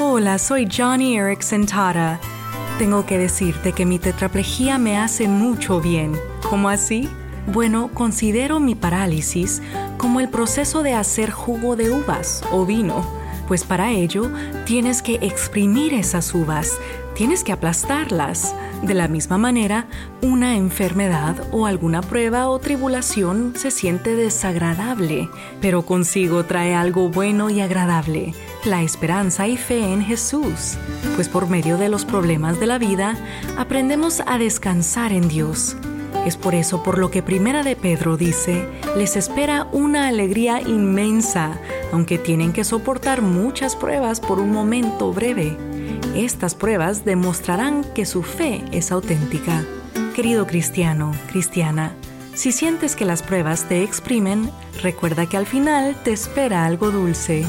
Hola, soy Johnny Erickson Tara. Tengo que decirte que mi tetraplegia me hace mucho bien. ¿Cómo así? Bueno, considero mi parálisis como el proceso de hacer jugo de uvas o vino, pues para ello tienes que exprimir esas uvas, tienes que aplastarlas. De la misma manera, una enfermedad o alguna prueba o tribulación se siente desagradable, pero consigo trae algo bueno y agradable, la esperanza y fe en Jesús, pues por medio de los problemas de la vida aprendemos a descansar en Dios. Es por eso por lo que Primera de Pedro dice, les espera una alegría inmensa, aunque tienen que soportar muchas pruebas por un momento breve. Estas pruebas demostrarán que su fe es auténtica. Querido cristiano, cristiana, si sientes que las pruebas te exprimen, recuerda que al final te espera algo dulce.